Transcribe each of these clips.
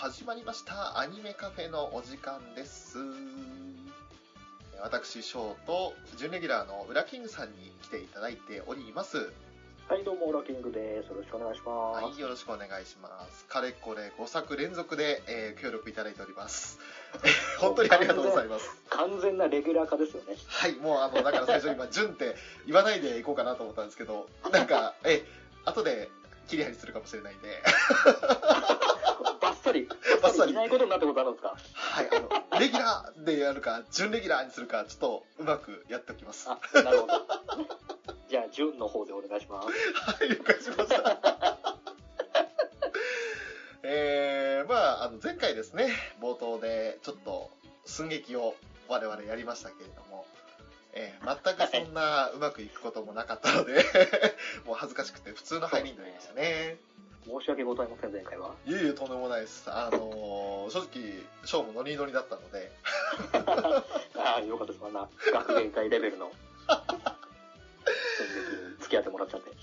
始まりました。アニメカフェのお時間です。私翔と準レギュラーのウラキングさんに来ていただいております。はい、どうも、オラキングです。よろしくお願いします。はいよろしくお願いします。かれこれ5作連続で、えー協力いただいております。本当にありがとうございます。完全なレギュラー化ですよね。はいもうあのだから最初今順って言わないでいこうかなと思ったんですけどなんかえ後で切り張りするかもしれないんで バッサリ、バッサリバッサリいないことになったことあるんですか？はいあのレギュラーでやるか準レギュラーにするかちょっとうまくやっておきますあ、なるほど。じゃあ、順の方でお願いします。はい、了解しました。えー、まあ、あの、前回ですね、冒頭でちょっと寸劇を我々やりましたけれども、えー全くそんなうまくいくこともなかったので、もう恥ずかしくて普通の入りになりましたね。申し訳ございません、前回は。いえいえ、とんでもないです。あのー正直、ショーもノリノリだったので、ああ、よかったです、あんな学芸会レベルの。付き合ってもらっちゃって。はい、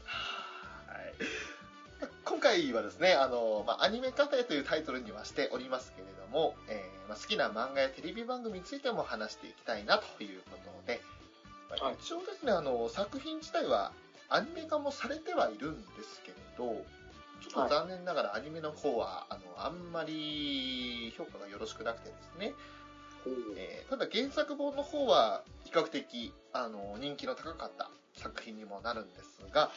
今回はですね、あのまあ、アニメカフェというタイトルにはしておりますけれども、えーまあ、好きな漫画やテレビ番組についても話していきたいなということで、まあはい一応ですねあの作品自体はアニメ化もされてはいるんですけれどと残念ながらアニメの方は、あのあんまり評価がよろしくなくてですね、えーただ原作本の方は比較的あの人気の高かった作品にもなるんですが、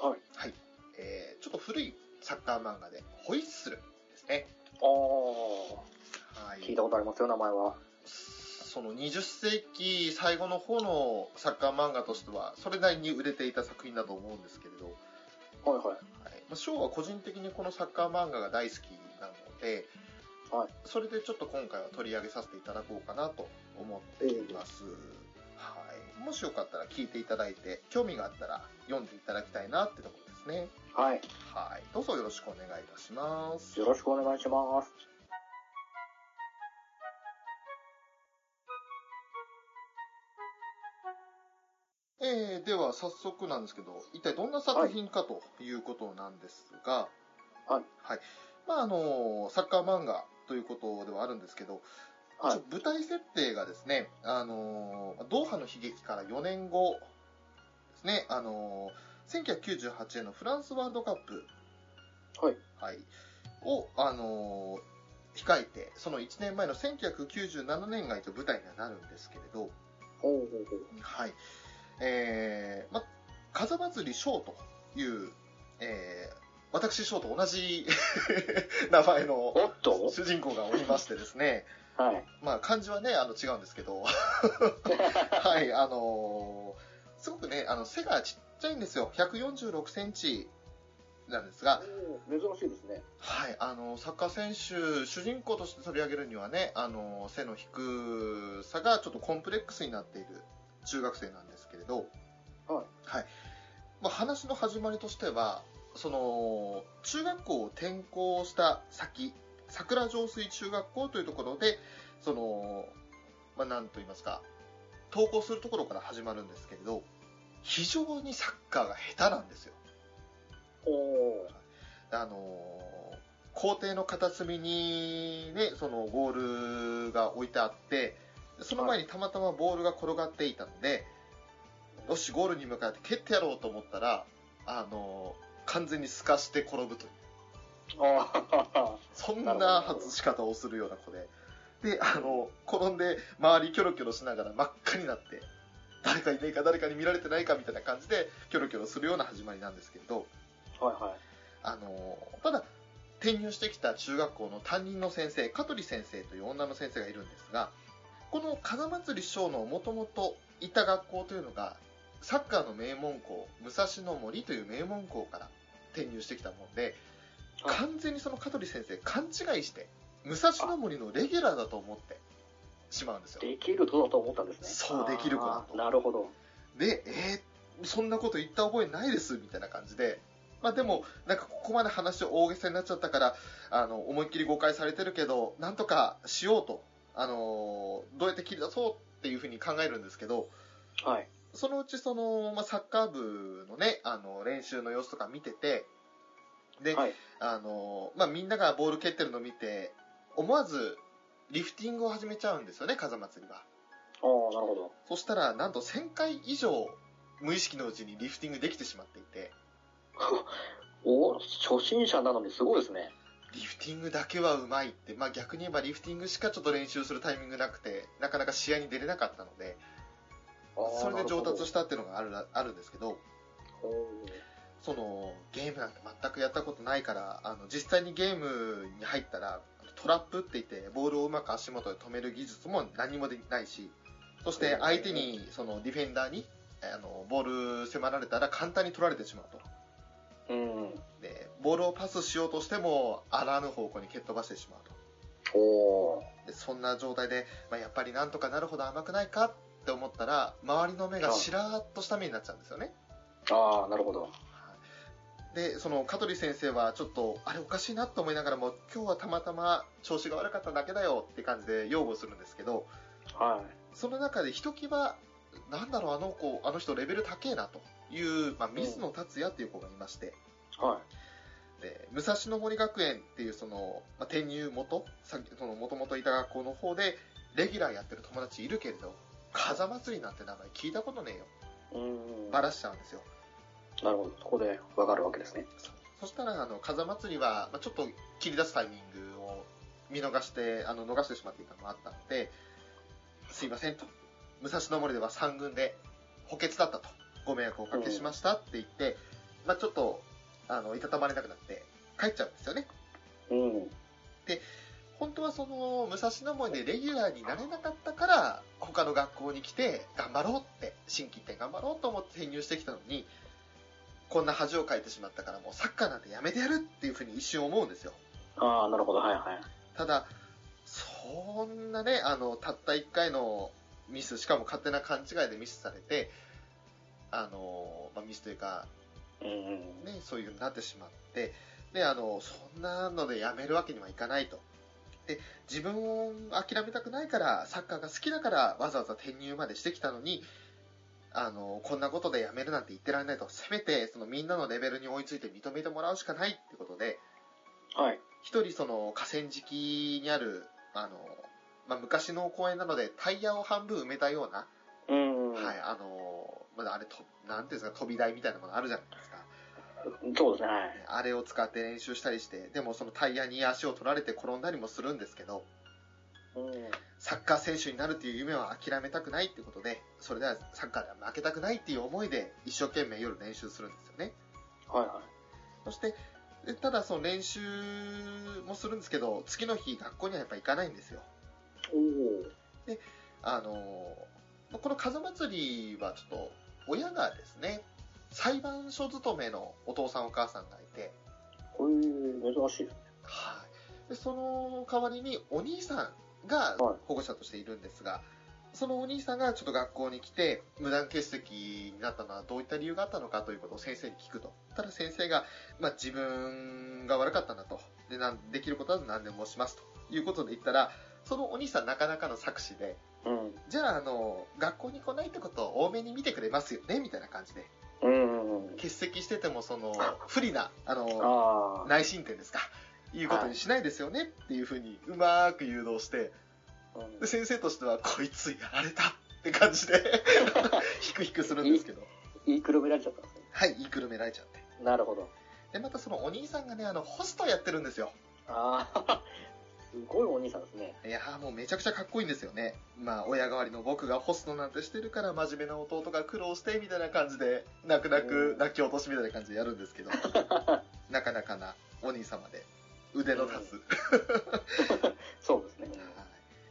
はい。はい。えーちょっと古いサッカー漫画で「ホイッスル」ですね、ああ、はい、聞いたことありますよ、名前は。その20世紀最後の方のサッカー漫画としてはそれなりに売れていた作品だと思うんですけれど、はいはい。ショーは個人的にこのサッカー漫画が大好きなので、はい。それでちょっと今回は取り上げさせていただこうかなと思っています、はい、もしよかったら聞いていただいて興味があったら読んでいただきたいなってところですね。はい。はい。どうぞよろしくお願いいたします。よろしくお願いします。えーでは早速なんですけど一体どんな作品かということなんですがはい、まああのサッカー漫画ということではあるんですけど、はい。舞台設定がですね、あのドーハの悲劇から4年後ですね、あの1998年のフランスワールドカップ、はい。はい、を、あの控えて、その1年前の1997年が一応舞台にはなるんですけれど、ほうほうほう。はい。えー、ま、風祭り翔という、えー、私翔と同じ 名前の主人公がおりましてですね、はい。まあ漢字はね、あの違うんですけど、はい、あのーすごくね、あの背がちっちゃいんですよ。146センチなんですが、珍しいですね。はい、あのサッカー選手、主人公として取り上げるにはね、あの背の低さがちょっとコンプレックスになっている中学生なんですけれど、はい。まあ、話の始まりとしては、その中学校を転校した先、桜上水中学校というところで、そのまあ、なんと言いますか、登校するところから始まるんですけれど、非常にサッカーが下手なんですよ。おおあの校庭の片隅に、ね、そのゴールが置いてあってその前にたまたまボールが転がっていたので、よしゴールに向かって蹴ってやろうと思ったら、あの完全に透かして転ぶという。そんな外し方をするような子で。であの転んで周りキョロキョロしながら真っ赤になって誰かいねえか誰かに見られてないかみたいな感じでキョロキョロするような始まりなんですけれど、はいはい。あのただ転入してきた中学校の担任の先生香取先生という女の先生がいるんですがこの風祭り小のもともといた学校というのがサッカーの名門校武蔵野森という名門校から転入してきたもんではい完全にその香取先生勘違いして武蔵野森のレギュラーだと思ってしまうんですよできる子だと思ったんですね。そうできる子だとなるほど。で、えーそんなこと言った覚えないですみたいな感じで、まあでも、なんかここまで話大げさになっちゃったから、あの、思いっきり誤解されてるけど、なんとかしようと、あのーどうやって切り出そうっていうふうに考えるんですけど、はい。そのうちその、まあ、サッカー部のね、あの、練習の様子とか見てて、で、はい。あの、まあ、みんながボール蹴ってるのを見て、思わずリフティングを始めちゃうんですよね、風祭りは。ああ、なるほど。そしたら、なんと1000回以上、無意識のうちにリフティングできてしまっていて、お初心者なのにすごいですね。リフティングだけはうまいって、まあ、逆に言えばリフティングしかちょっと練習するタイミングなくて、なかなか試合に出れなかったので、それで上達したっていうのがあるあるんですけど、そのゲームなんて全くやったことないから、あの実際にゲームに入ったら、トラップって言って、ボールをうまく足元で止める技術も何もできないし、そして相手に、そのディフェンダーにあのボール迫られたら簡単に取られてしまうと。うん。で、ボールをパスしようとしても、あらぬ方向に蹴っ飛ばしてしまうと。でそんな状態で、まあ、やっぱりなんとかなるほど甘くないかって思ったら、周りの目がしらーっとした目になっちゃうんですよね。ああ、なるほど。で、その香取先生はちょっと、あれおかしいなと思いながらも、今日はたまたま調子が悪かっただけだよって感じで擁護するんですけど、はその中でひときわ、なんだろう、あの子、あの人レベル高えなという、まあ、水野達也っていう子がいまして、い。はい。で武蔵野森学園っていうその、まあ、転入元さその元々いた学校の方でレギュラーやってる友達いるけれど風祭りなんて名前聞いたことねえようん。バラしちゃうんですよなるほど。そこでわかるわけですね。そしたらあの風祭りは、まあ、ちょっと切り出すタイミングを見逃してあの逃してしまっていたのもあったのですいませんと武蔵野森では3軍で補欠だったとご迷惑をおかけしましたって言って、まあ、ちょっとあのいたたまれなくなって帰っちゃうんですよねうん。本当はその武蔵野森でレギュラーになれなかったから他の学校に来て頑張ろうって新規一点頑張ろうと思って潜入してきたのにこんな恥をかいてしまったからもうサッカーなんてやめてやるっていうふうに一瞬思うんですよああ、なるほど。はいはい。ただそんなねあのたった1回のミスしかも勝手な勘違いでミスされてあの、まあ、ミスというかうんうん。ね、そういう風になってしまって、で、あの、そんなのでやめるわけにはいかないと。で、自分を諦めたくないから、サッカーが好きだから、わざわざ転入までしてきたのに、あの、こんなことでやめるなんて言ってられないと。せめて、そのみんなのレベルに追いついて認めてもらうしかないってことで、はい。一人その河川敷にある、あの、まあ、昔の公園なので、タイヤを半分埋めたような、うん。はい、あの、まだあれと、なんていうんですか、飛び台みたいなものあるじゃないですか。そうですね。はい。あれを使って練習したりして、でもそのタイヤに足を取られて転んだりもするんですけど、うん。サッカー選手になるっていう夢は諦めたくないってことで、それではサッカーでは負けたくないっていう思いで一生懸命夜練習するんですよね。はいはそして、でただその練習もするんですけど、次の日学校にはやっぱ行かないんですよ。い。おお。あのー、この風祭りはちょっと親がですね、裁判所勤めのお父さんお母さんがいて、こういう珍しいですね。はい、でその代わりにお兄さんがはい保護者としているんですが、そのお兄さんがちょっと学校に来て無断欠席になったのはどういった理由があったのかということを先生に聞くとただ先生が、まあ、自分が悪かったんだとでなんできることは何でもしますということで言ったらそのお兄さんなかなかの作詞でうん。じゃああの学校に来ないってことを多めに見てくれますよねみたいな感じでうん。欠席しててもその不利なあの。内申点ですか、いうことにしないですよねっていうふうにうまーく誘導して、うんで先生としては、こいつやられたって感じで、ヒクヒクするんですけど、言いくるめられちゃったんですね。はい、言いくるめられちゃって。なるほど。で、またそのお兄さんがね、あの、ホストやってるんですよ。ああ。すごいお兄さんですね。いやーもうめちゃくちゃかっこいいんですよね。まあ、親代わりの僕がホストなんてしてるから、真面目な弟が苦労して、みたいな感じで、泣く泣く泣き落としみたいな感じでやるんですけど、なかなかなお兄様で、腕の立つ。そうですね。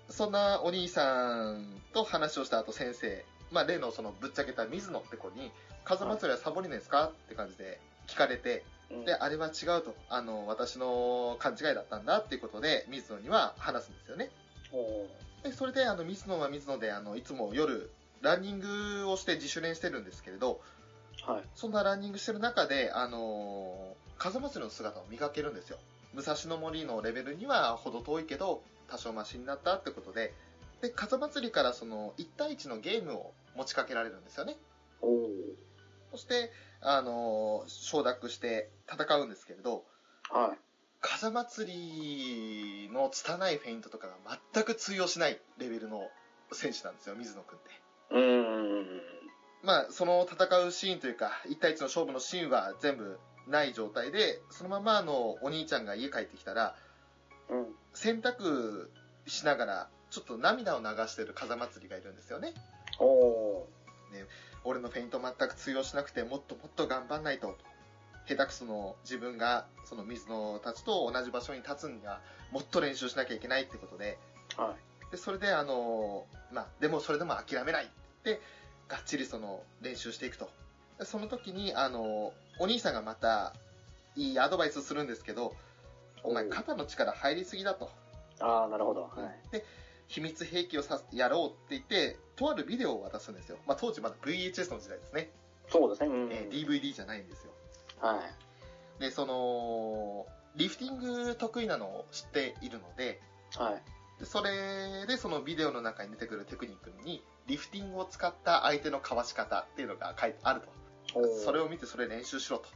そんなお兄さんと話をした後先生、まあ、例のそのぶっちゃけた水野って子に、風祭りはサボりですか？って感じで聞かれて、うんで、あれは違うと、あの、私の勘違いだったんだっていうことで、水野には話すんですよね。で、それで、あの、水野は水野で、あの、いつも夜、ランニングをして自主練してるんですけれど、はい。そんなランニングしてる中で、あの風祭りの姿を見かけるんですよ。武蔵野森のレベルには程遠いけど、多少マシになったってことで、で、風祭りからその1対1のゲームを持ちかけられるんですよね。そして、あの承諾して戦うんですけれど、風祭りの拙いフェイントとかが全く通用しないレベルの選手なんですよ、水野君って。うーん。まあ、その戦うシーンというか、1対1の勝負のシーンは全部ない状態で、そのままあのお兄ちゃんが家帰ってきたら、うん。洗濯しながら、ちょっと涙を流してる風祭りがいるんですよね。おー。俺のフェイント全く通用しなくて、もっともっと頑張んないと。下手くその自分が、その水野たちと同じ場所に立つには、もっと練習しなきゃいけないってことで、はで、それであの、まあ、でもそれでも諦めないって、がっちりその練習していくと。でその時に、あの、お兄さんがまた、いいアドバイスするんですけど、お前肩の力入りすぎだと。い。ああ、なるほど。はい。で、秘密兵器をさやろうって言って、とあるビデオを渡すんですよ。まあ、当時まだ VHS の時代ですね。そうですね。うん。えー DVD じゃないんですよ。はい。で、その、リフティング得意なのを知っているので、はい。でそれでそのビデオの中に出てくるテクニックに、リフティングを使った相手のかわし方っていうのが書いてあると。それを見てそれ練習しろと。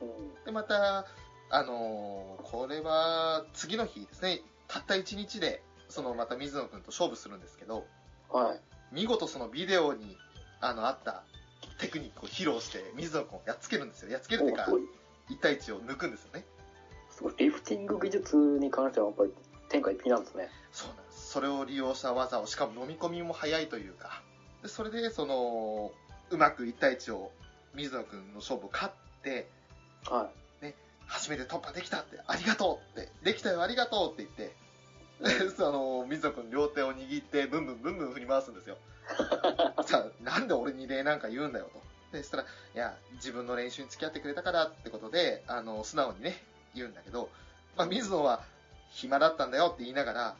うん。で、また、あのーこれは次の日ですね、たった1日で、そのまた水野君と勝負するんですけど、はい。見事そのビデオにあのあったテクニックを披露して、水野君をやっつけるんですよ。やっつけるっていうかおすごい。1対1を抜くんですよね。すごい。リフティング技術に関してはやっぱり天下一品なんですね。そうなんです。それを利用した技を、しかも飲み込みも早いというか、でそれで、その、うまく1対1を、水野君の勝負を勝って、は初めて突破できたって、ありがとうって、できたよ、ありがとうって言って、で、その、水野君両手を握って、ブンブンブンブン振り回すんですよ。さあ、なんで俺に礼なんか言うんだよと。で、そしたら、いや、自分の練習に付き合ってくれたからってことで、あの、素直にね、言うんだけど、まあ、水野は、暇だったんだよって言いながら、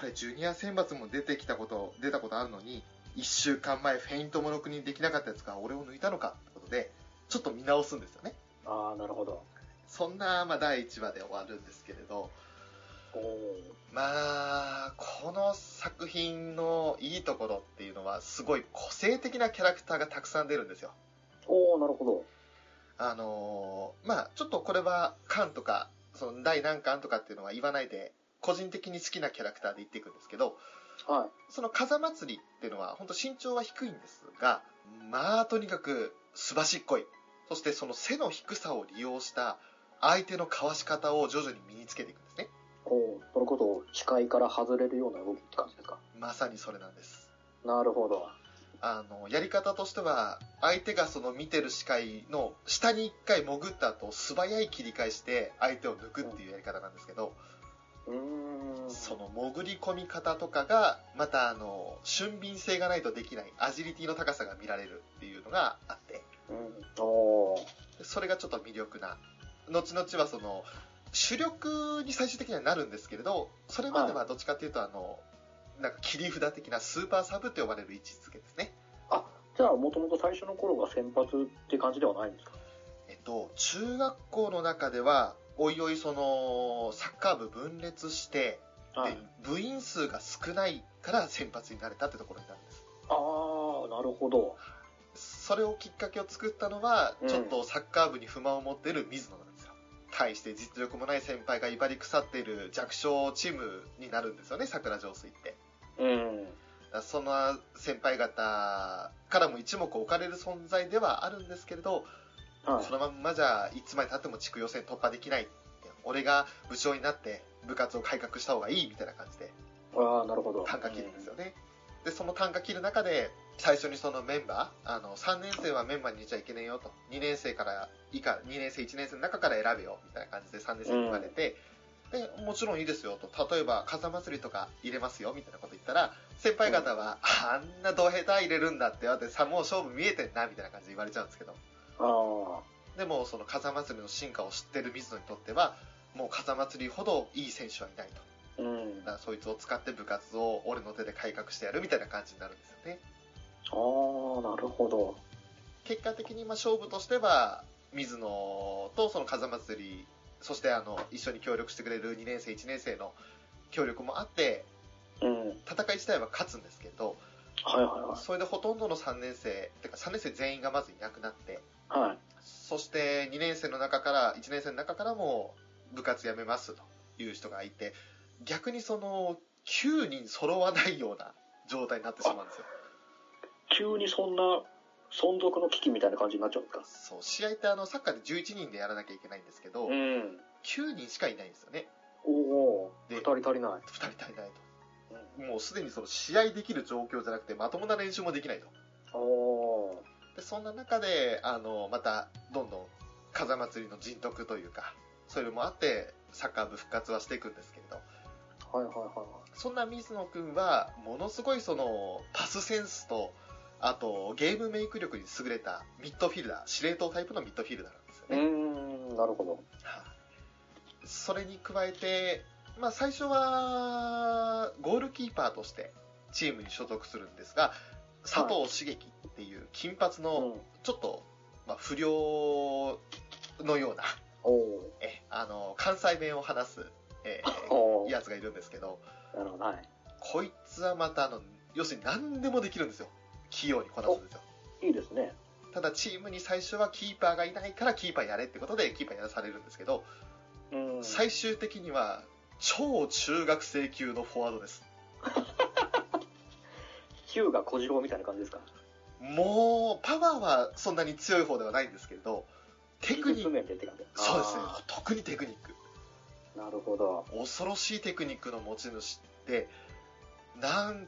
俺、ジュニア選抜も出てきたこと、出たことあるのに、一週間前、フェイントもろくにできなかったやつが俺を抜いたのかってことで、ちょっと見直すんですよね。い。ああ、なるほど。そんな、まあ、第1話で終わるんですけれど。まあ、この作品のいいところっていうのは、すごい個性的なキャラクターがたくさん出るんですよ。おー、なるほど。あのーまあ、ちょっとこれは、巻とか、その第何巻とかっていうのは言わないで、個人的に好きなキャラクターで言っていくんですけど、はい。その風祭りっていうのは、本当身長は低いんですが、まあ、とにかく、すばしっこい。そしてその背の低さを利用した、相手のかわし方を徐々に身につけていくんですね。おー、そのことを視界から外れるような動きって感じですか？まさにそれなんです。なるほど。あの、やり方としては、相手がその見てる視界の下に一回潜った後、素早い切り返して相手を抜くっていうやり方なんですけど、うーん。その潜り込み方とかが、またあの、俊敏性がないとできない、アジリティの高さが見られるっていうのがあって、うん。それがちょっと魅力な。後々はその、主力に最終的にはなるんですけれど、それまではどっちかっていうと、あの、なんか切り札的なスーパーサブって呼ばれる位置づけですね。あ、じゃあ、もともと最初の頃が先発って感じではないんですか？えっと、中学校の中では、おいおいその、サッカー部分裂して、はいで。部員数が少ないから先発になれたってところになるんです。ああ、なるほど。それをきっかけを作ったのは、うんちょっとサッカー部に不満を持っている水野なん。対して実力もない先輩が威張り腐っている弱小チームになるんですよね、桜上水って。うん。その先輩方からも一目置かれる存在ではあるんですけれど、はいこ。のまんまじゃいつまでたっても地区予選突破できない俺が部長になって部活を改革した方がいいみたいな感じでああ、なるほど。単価切るんですよね、でその単価切る中で最初にそのメンバーあの3年生はメンバーに入れちゃいけねえよと。2年生から以下2年生1年生の中から選べよみたいな感じで3年生に言われて、でもちろんいいですよと。例えば風祭りとか入れますよみたいなこと言ったら先輩方は、あんなド下手入れるんだって言われてさもう勝負見えてんなみたいな感じで言われちゃうんですけど。あでもその風祭りの進化を知ってる水野にとってはもう風祭りほどいい選手はいないと。あ、うん。だからそいつを使って部活を俺の手で改革してやるみたいな感じになるんですよねああ、なるほど。結果的にまあ勝負としては水野とその風祭りそしてあの一緒に協力してくれる2年生1年生の協力もあってうん。戦い自体は勝つんですけどはいはいはい。それでほとんどの3年生てか3年生全員がまずいなくなってはい。そして2年生の中から1年生の中からも部活やめますという人がいて、逆にその、9人揃わないような状態になってしまうんですよ。急にそんな存続の危機みたいな感じになっちゃうんですかそう、試合ってあの、サッカーで11人でやらなきゃいけないんですけど、ん。9人しかいないんですよね。おおで二人足りない。2人足りないと。もうすでにその試合できる状況じゃなくて、まともな練習もできないと。おおでそんな中であのまたどんどん風祭りの人徳というかそういうのもあってサッカー部復活はしていくんですけれどはいはいはそんな水野君はものすごいそのパスセンスとあとゲームメイク力に優れたミッドフィルダー司令塔タイプのミッドフィルダーなんですよね、ーん、なるほど。はいそれに加えて、まあ、最初はゴールキーパーとしてチームに所属するんですが佐藤茂樹っていう金髪のうん。ちょっと、まあ、不良のような、え、あの、関西弁を話す、え おーやつがいるんですけど、なるほど。はい。こいつはまた、あの、要するに何でもできるんですよ。器用にこなすんですよ。いいですね。ただ、チームに最初はキーパーがいないからキーパーやれってことでキーパーやらされるんですけど、うん。最終的には、超中学生級のフォワードです。ヒューが小次郎みたいな感じですか？もう、パワーはそんなに強い方ではないんですけれど、テクニック、そうですねあ、特にテクニック。ーなるほど。恐ろしいテクニックの持ち主って、なん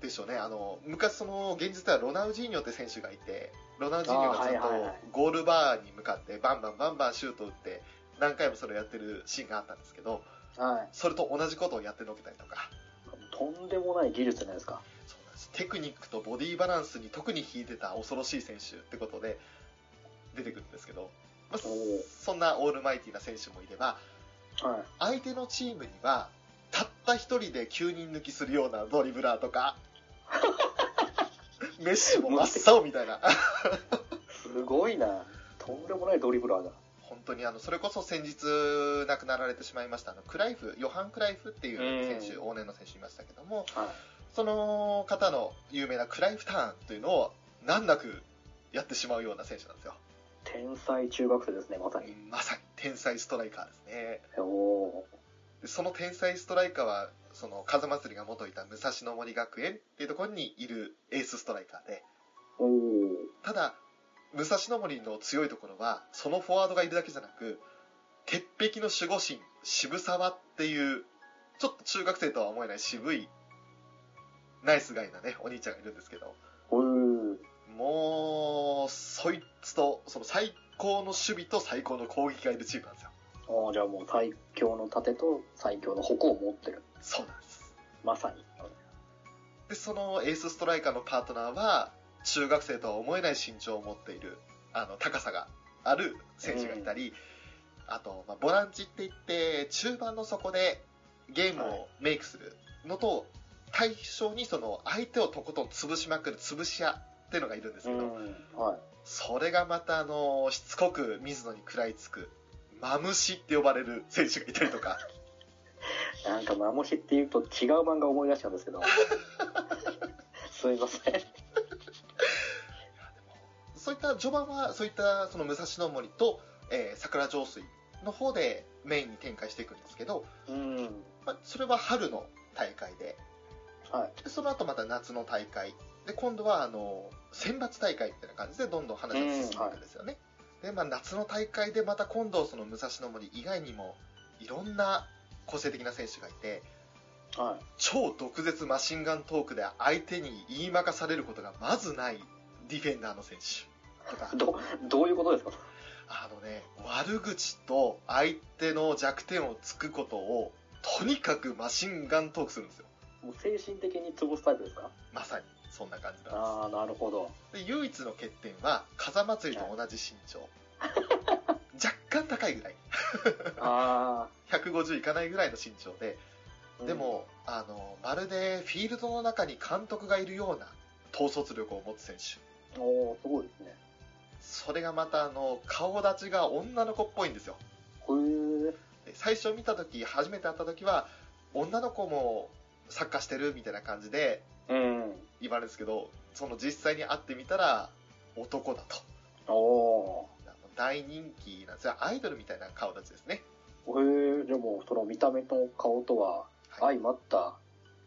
でしょうね、あの昔、その現実ではロナウジーニョって選手がいて、ロナウジーニョがずっとゴールバーに向かって、バンバンバンバンシュート打って、何回もそれをやってるシーンがあったんですけど、はい。それと同じことをやってのけたりとか、とんでもない技術じゃないですか。そうなんですテクニックとボディバランスに特に秀でた恐ろしい選手ってことで出てくるんですけど、まあそんなオールマイティな選手もいれば、はい。相手のチームにはたった一人で9人抜きするようなドリブラーとかメッシも真っ青みたいなすごいな。とんでもないドリブラーだ。本当にあのそれこそ先日亡くなられてしまいましたあのクライフヨハン・クライフっていう選手、往年の選手いましたけどもはい。その方の有名なクライフターンというのを難なくやってしまうような選手なんですよ天才中学生ですね、まさに。まさに天才ストライカーですねおおでその天才ストライカーはその風祭りが元いた武蔵野森学園っていうところにいるエースストライカーでただ武蔵野森の強いところはそのフォワードがいるだけじゃなく鉄壁の守護神渋沢っていうちょっと中学生とは思えない渋いナイスガイなねお兄ちゃんがいるんですけどもうそいつとその最高の守備と最高の攻撃がいるチームなんですよじゃあもう最強の盾と最強の矛を持ってる。そうなんですまさに。でそのエースストライカーのパートナーは中学生とは思えない身長を持っているあの高さがある選手がいたり、あと、まあ、ボランチって言って中盤の底でゲームをメイクするのと、対象にその相手をとことん潰しまくる潰し屋っていうのがいるんですけど、うん。はい。それがまたあのしつこく水野に食らいつくマムシって呼ばれる選手がいたりとか なんか、マモシって言うと違う漫画思い出しちゃうんですけど。すいません。そういった序盤はそういったその武蔵野森と、えー桜上水の方でメインに展開していくんですけど、うん。まあ、それは春の大会ではい。でその後また夏の大会で今度はあの選抜大会みたいな感じでどんどん話が進んでいくんですよね、で、まあ、夏の大会でまた今度その武蔵野森以外にもいろんな個性的な選手がいてはい。超毒舌マシンガントークで相手に言い負かされることがまずないディフェンダーの選手とか。ど、どういうことですか？あのね悪口と相手の弱点をつくことをとにかくマシンガントークするんですよもう精神的に潰すタイプですか？まさにそんな感じなんああ、なるほど。ですで唯一の欠点は風祭りと同じ身長若干高いぐらい あ150いかないぐらいの身長であ。でも、あのまるでフィールドの中に監督がいるような統率力を持つ選手うん、おーすごいですね。それがまたあの顔立ちが女の子っぽいんですよへえ。で最初見た時初めて会った時は女の子もサッカーしてるみたいな感じでうん。言われるんですけどその実際に会ってみたら男だとお大人気なんですよアイドルみたいな顔立ちですねへえ、でも、その見た目の顔とははい相まった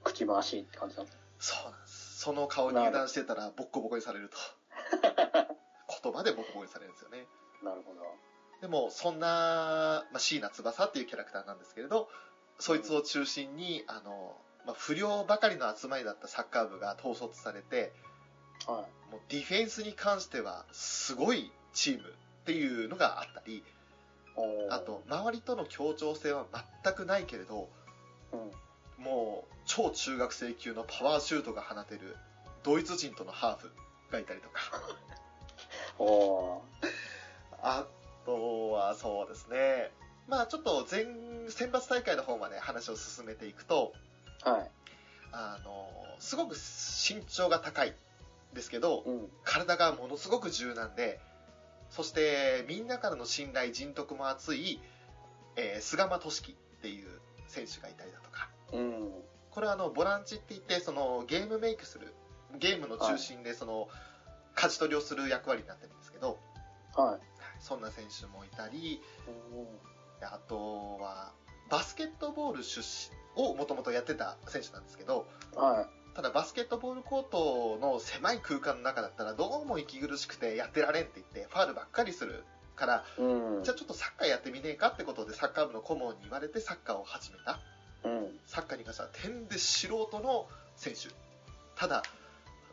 口回しって感じなんですそうなんです。その顔に油断してたらボッコボコにされると。言葉でボコボコにされるんですよね。なるほど。でも、そんな、まあ、椎名翼っていうキャラクターなんですけれど、そいつを中心に、あの、まあ、不良ばかりの集まりだったサッカー部が統率されて、はい。もうディフェンスに関してはすごいチームっていうのがあったり、あ、と、周りとの協調性は全くないけれど、うん。もう超中学生級のパワーシュートが放てるドイツ人とのハーフがいたりとか、あとはそうですね、まあちょっと全選抜大会の方まで話を進めていくと、はい。あの、すごく身長が高いですけど、うん。体がものすごく柔軟で、そしてみんなからの信頼、人徳も厚い、えー菅間俊樹っていう選手がいたりだとか、うん。これはあのボランチって言ってそのゲームメイクするゲームの中心でその舵取りをする役割になってるんですけどはい。そんな選手もいたりうんあとはバスケットボール出身をもともとやってた選手なんですけどはただバスケットボールコートの狭い空間の中だったらどうも息苦しくてやってられんって言ってファールばっかりするからい。うん。じゃあちょっとサッカーやってみねえかってことでサッカー部の顧問に言われてサッカーを始めたうん。サッカーに関しては点で素人の選手ただ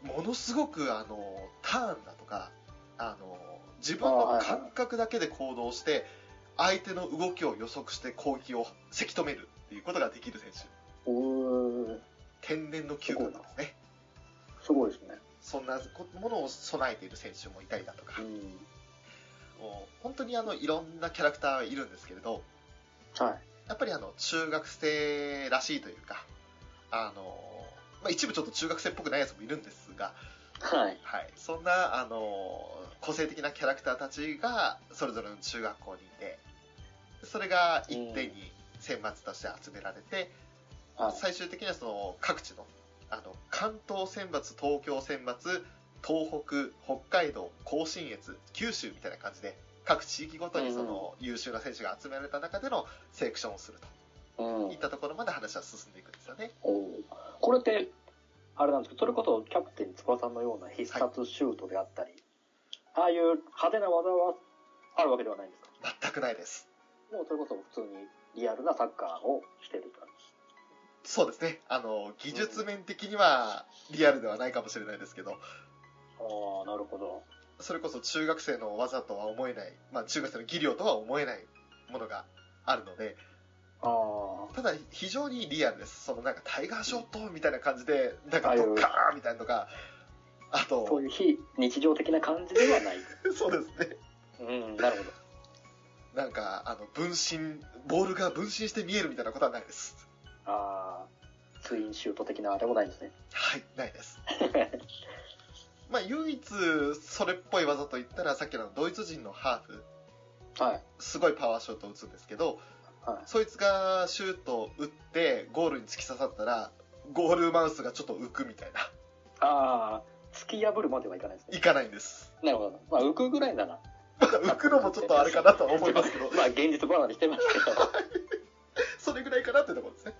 ものすごくあのターンだとかあの自分の感覚だけで行動して相手の動きを予測して攻撃をせき止めるっていうことができる選手おー天然の嗅覚ですねすごいですね。そんなものを備えている選手もいたりだとか、うん。もう本当にあのいろんなキャラクターいるんですけれどはい。やっぱりあの中学生らしいというかあの、まあ、一部ちょっと中学生っぽくないやつもいるんですが、はい。はい、そんなあの個性的なキャラクターたちがそれぞれの中学校にいてそれが一点に選抜として集められて、はい。最終的にはその各地のあの関東選抜東京選抜東北北海道甲信越九州みたいな感じで各地域ごとにその優秀な選手が集められた中でのセレクションをするうんといっ。たところまで話は進んでいくんですよね。これって、あれなんですけど、それこそキャプテン翼さんのような必殺シュートであったり、ああいう派手な技はあるわけではないんですか？全くないです。もうそれこそ普通にリアルなサッカーをしてると。そうですね。あの、技術面的にはリアルではないかもしれないですけど、ああ、なるほど。それこそ中学生の技とは思えない、まあ中学生の技量とは思えないものがあるので、あただ非常にリアルです。そのなんかタイガーショットみたいな感じで、なんかドッカーンみたいなのとか、ああ、そうと、いう非日常的な感じではない。そうですね。うん、なるほど。なんか、あの、分身、ボールが分身して見えるみたいなことはないです。ああ、ツインシュート的なあれもないんですね。はい、ないです。まあ唯一それっぽい技といったら、さっきのドイツ人のハーフ、はい。すごいパワーショットを打つんですけど、はい。そいつがシュートを打ってゴールに突き刺さったら、ゴールマウスがちょっと浮くみたいな。ああ、突き破るまではいかないですね。いかないんです。なるほど。まあ、浮くぐらいなら。まあ浮くのもちょっとあれかなとは思いますけど、まあ、現実離れしてますけど。それぐらいかなってところですね。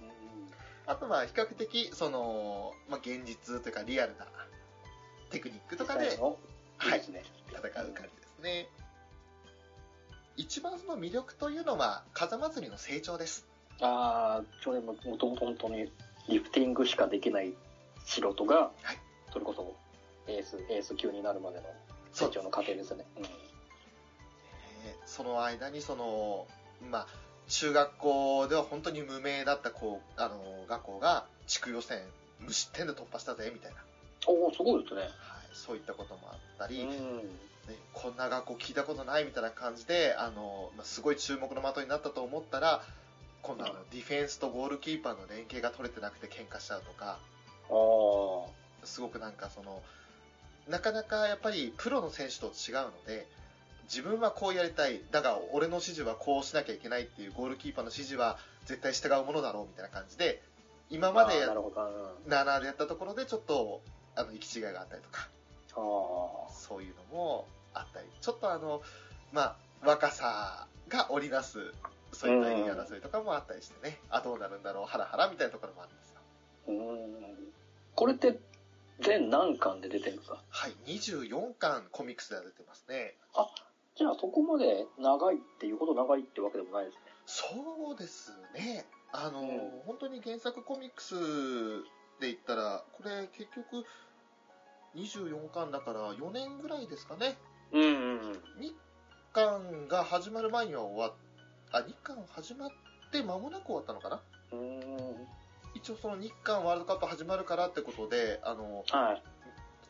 うんあとまあ比較的、その、まあ現実というかリアルなテクニックとかで実際のいいはい。戦う感じですね。一番その魅力というのは、風祭りの成長です。ああ、それももともと本当にリフティングしかできない素人が、はいそれこそエース、エース級になるまでの成長の過程ですね。うんえーその間にその、まあ、中学校では本当に無名だった子あの学校が地区予選無失点で突破したぜみたいな、はおお、すごいですね。い、そういったこともあったり、うん。ね、こんな学校聞いたことないみたいな感じであの、まあ、すごい注目の的になったと思ったら今度あのディフェンスとゴールキーパーの連携が取れてなくて喧嘩しちゃうとかああ、すごくなんかそのなかなかやっぱりプロの選手と違うので自分はこうやりたいだが俺の指示はこうしなきゃいけないっていうゴールキーパーの指示は絶対従うものだろうみたいな感じで今まであーなるほど。うんなあなあでやったところでちょっとあの行き違いがあったりとかあそういうのもあったりちょっとあのまあ若さが織りなすそういった言い争いとかもあったりしてね、あ、どうなるんだろう、ハラハラみたいなところもあるんですよ。うん。これって、全何巻で出てるんですか？はい、24巻コミックスでは出てますね。じゃあそこまで長いっていうほど長いってわけでもないですね。そうですね。あの、うん本当に原作コミックスで言ったら、これ結局24巻だから4年ぐらいですかね。うんうんうん。日韓が始まる前には終わっあ、日韓始まって間もなく終わったのかなうーん。一応その日韓ワールドカップ始まるからってことで、あの、はい。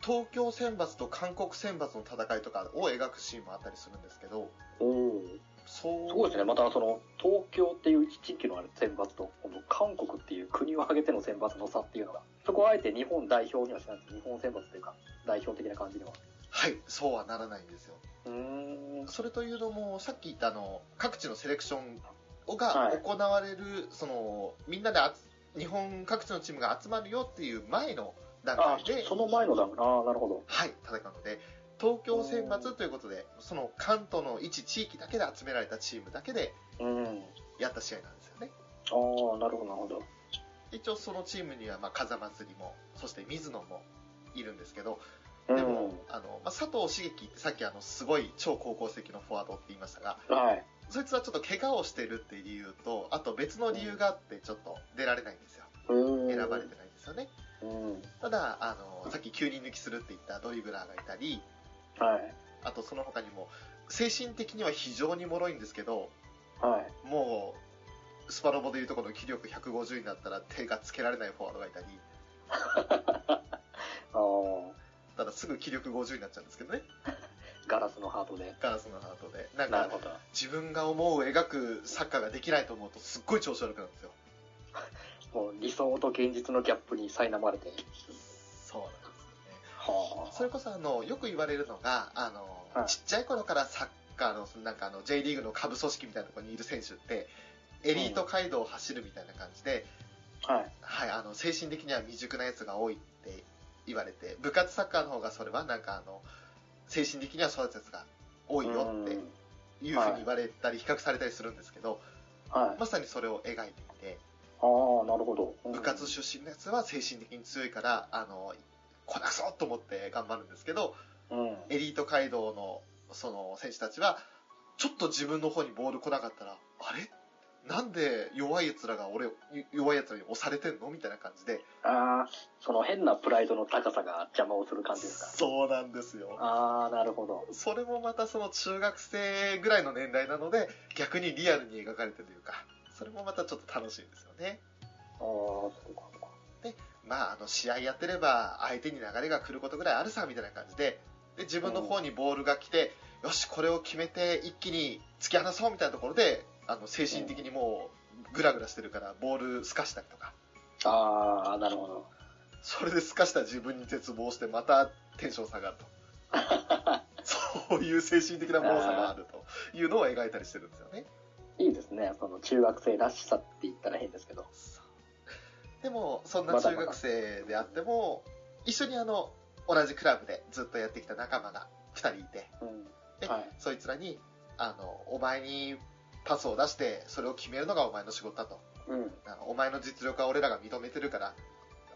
東京選抜と韓国選抜の戦いとかを描くシーンもあったりするんですけど、おお。そう。すごいですね。またその、東京っていう地域のある選抜と、この韓国っていう国を挙げての選抜の差っていうのが、そこはあえて日本代表にはしないんです日本選抜というか、代表的な感じには。はい、そうはならないんですよ。うーん。それというのも、さっき言ったあの、各地のセレクションはがい行われる、その、みんなであつ日本各地のチームが集まるよっていう前の段あ階で、その前の段階。ああ、なるほど。はい、戦うので、東京選抜ということで、その関東の一地域だけで集められたチームだけでうん。やった試合なんですよね。ああ、なるほど、なるほど。一応そのチームには、まあ、風祭りも、そして水野もいるんですけど、うでも、ん。あの、まあ、佐藤茂樹ってさっきあの、すごい超高校籍のフォワードって言いましたが、はい。そいつはちょっと怪我をしてるっていう理由と、あと別の理由があってちょっと出られないんですよ。うーん。選ばれてないんですよね。うん。ただ、あの、さっき9人抜きするって言ったドリブラーがいたり、はい。あとその他にも、精神的には非常に脆いんですけど、はい。もう、スパロボでいうところの気力150になったら手がつけられないフォワードがいたり、ああ、ただすぐ気力50になっちゃうんですけどね。ガラスのハートで。ガラスのハートで。なんか。自分が思う描くサッカーができないと思うとすっごい調子悪くなるんですよ。もう理想と現実のギャップに苛まれて。そうなんですよね。はそれこそあの、よく言われるのが、あの、はいちっちゃい頃からサッカーの、なんかあの、J リーグの下部組織みたいなところにいる選手って、エリート街道を走るみたいな感じで、はい。はい、あの、精神的には未熟なやつが多いって言われて、部活サッカーの方がそれはなんかあの、精神的には育つやつが多いよっていうふうに言われたり、比較されたりするんですけど、はい。まさにそれを描いていて、ああ、なるほど。うん部活出身のやつは精神的に強いから、あの、こなくそと思って頑張るんですけど、うん。エリート街道のその選手たちは、ちょっと自分の方にボール来なかったら、あれ？なんで弱い奴らが俺を、弱い奴らに押されてんのみたいな感じで。ああ、その変なプライドの高さが邪魔をする感じですか？そうなんですよ。ああ、なるほど。それもまたその中学生ぐらいの年代なので、逆にリアルに描かれてるというか、それもまたちょっと楽しいんですよね。ああ、そうか、そうか。まあ、あの、試合やってれば、相手に流れが来ることぐらいあるさ、みたいな感じで、で、自分の方にボールが来て、よし、これを決めて、一気に突き放そう、みたいなところで、あの、精神的にもう、グラグラしてるから、ボール透かしたりとか、ああ、なるほど。それで透かした自分に絶望して、またテンション下がると。そういう精神的なものさがあるというのを描いたりしてるんですよね。いいですね。その中学生らしさって言ったら変ですけど。でも、そんな中学生であっても、一緒にあの、同じクラブでずっとやってきた仲間が2人いて、うん。で、はいそいつらに、あの、お前にパスを出して、それを決めるのがお前の仕事だと。うん。あのお前の実力は俺らが認めてるから、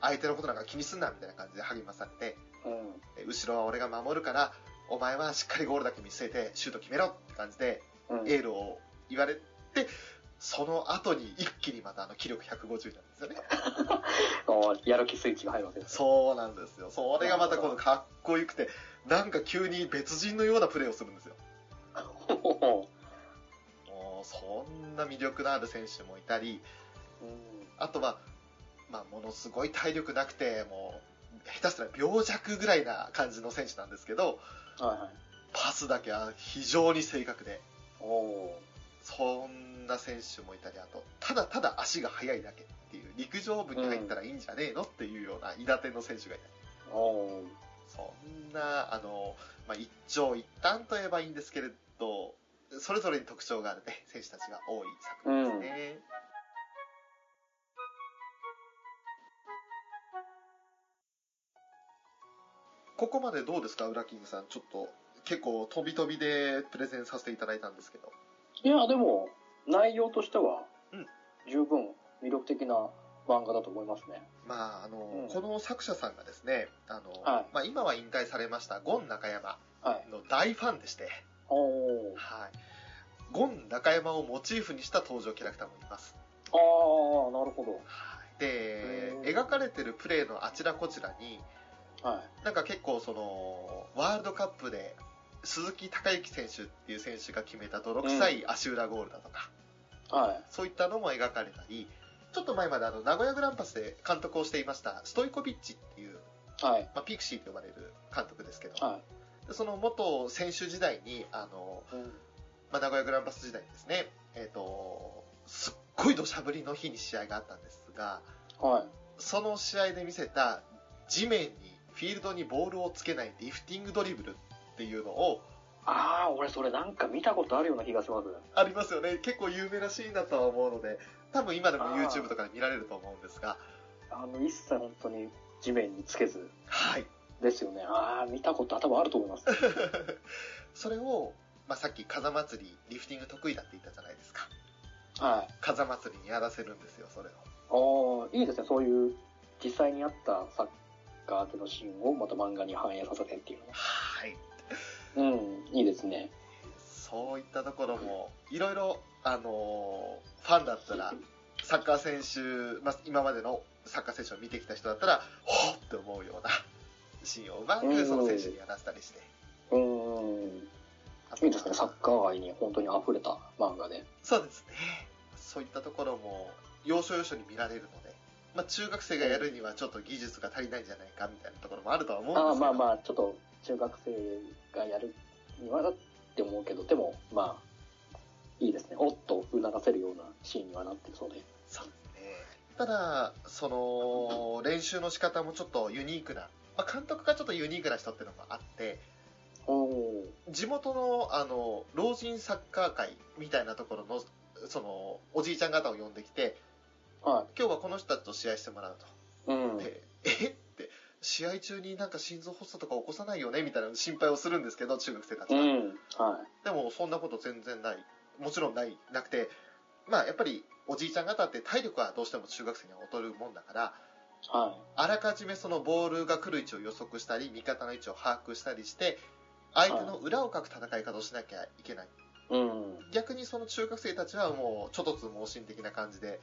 相手のことなんか気にすんな、みたいな感じで励まされて、うん。で後ろは俺が守るから、お前はしっかりゴールだけ見据えて、シュート決めろって感じで、うん。エールを言われて、その後に一気にまたあの気力150なんですよね。やる気スイッチが入るわけです。そうなんですよ。それがまたこのかっこよくて、なんか急に別人のようなプレーをするんですよ。そんな魅力のある選手もいたり、うん。あとは、まあ、ものすごい体力なくて、もう、下手したら病弱ぐらいな感じの選手なんですけど、はいはい。パスだけは非常に正確で、そんな選手もいたり、あと、ただただ足が速いだけっていう、陸上部に入ったらいいんじゃねえのっていうような、韋駄天の選手がいたり。そんな、あの、まあ、一長一短と言えばいいんですけれど、それぞれに特徴があるね、選手たちが多い作品ですね。ここまでどうですか、ウラキングさん。ちょっと、結構飛び飛びでプレゼンさせていただいたんですけど。いや、でも、内容としてはうん、十分魅力的な漫画だと思いますね。まあ、あの、うんこの作者さんがですね、あの、はいまあ今は引退されました、ゴン中山はい。の大ファンでして、おー。はい。ゴン中山をモチーフにした登場キャラクターもいます。あー、なるほど。はい。でうん、描かれてるプレーのあちらこちらに、はい。なんか結構その、ワールドカップで、鈴木孝之選手っていう選手が決めた泥臭い足裏ゴールだとか、はい。そういったのも描かれたり、ちょっと前まであの名古屋グランパスで監督をしていましたストイコビッチっていう、はい。まあ、ピクシーと呼ばれる監督ですけど、はでその元選手時代にあの、い。うん。まあ、名古屋グランパス時代にですね、えっとすっごい土砂降りの日に試合があったんですがはい。その試合で見せた地面にフィールドにボールをつけないリフティングドリブルっていうのをあー、俺それなんか見たことあるような気がします。ありますよね結構有名なシーンだとは思うので多分今でもあー YouTube とかで見られると思うんですがあの、一切本当に地面につけずはいですよね。あー、見たこと多分あると思います。それを、まあ、さっき風祭りリフティング得意だって言ったじゃないですかはい。風祭りにやらせるんですよそれをあー、いいですね。そういう実際にあったサッカーでのシーンをまた漫画に反映させてっていうのは。はいうん、いいですね。そういったところもいろいろあのファンだったらサッカー選手、まあ、今までのサッカー選手を見てきた人だったらほっって思うようなシーンをうまくその選手にやらせたりして、うーん。いいですね。サッカー愛に本当に溢れた漫画で。そうですねそういったところも要所要所に見られるので、まあ、中学生がやるにはちょっと技術が足りないんじゃないかみたいなところもあるとは思うんですけどああ、まあまあ、ちょっと中学生がやるにはだって思うけど、でも、まあ、いいですね。おっと促せるようなシーンにはなってるそうで。そうですね。ただ、その、練習の仕方もちょっとユニークな、まあ、監督がちょっとユニークな人っていうのもあって。地元の、あの、老人サッカー会みたいなところの、その、おじいちゃん方を呼んできて、は今日はこの人たちと試合してもらうと。い。うん。で、え？って、試合中になんか心臓発作とか起こさないよね？みたいな心配をするんですけど、中学生たちは。うん。はでも、そんなこと全然ない。もちろんない、なくて、まあ、やっぱり、おじいちゃん方って体力はどうしても中学生には劣るもんだから、い。はあらかじめそのボールが来る位置を予測したり、味方の位置を把握したりして、相手の裏をかく戦い方をしなきゃいけない。い。うん。逆にその中学生たちはもう、ちょっとつ盲信的な感じで、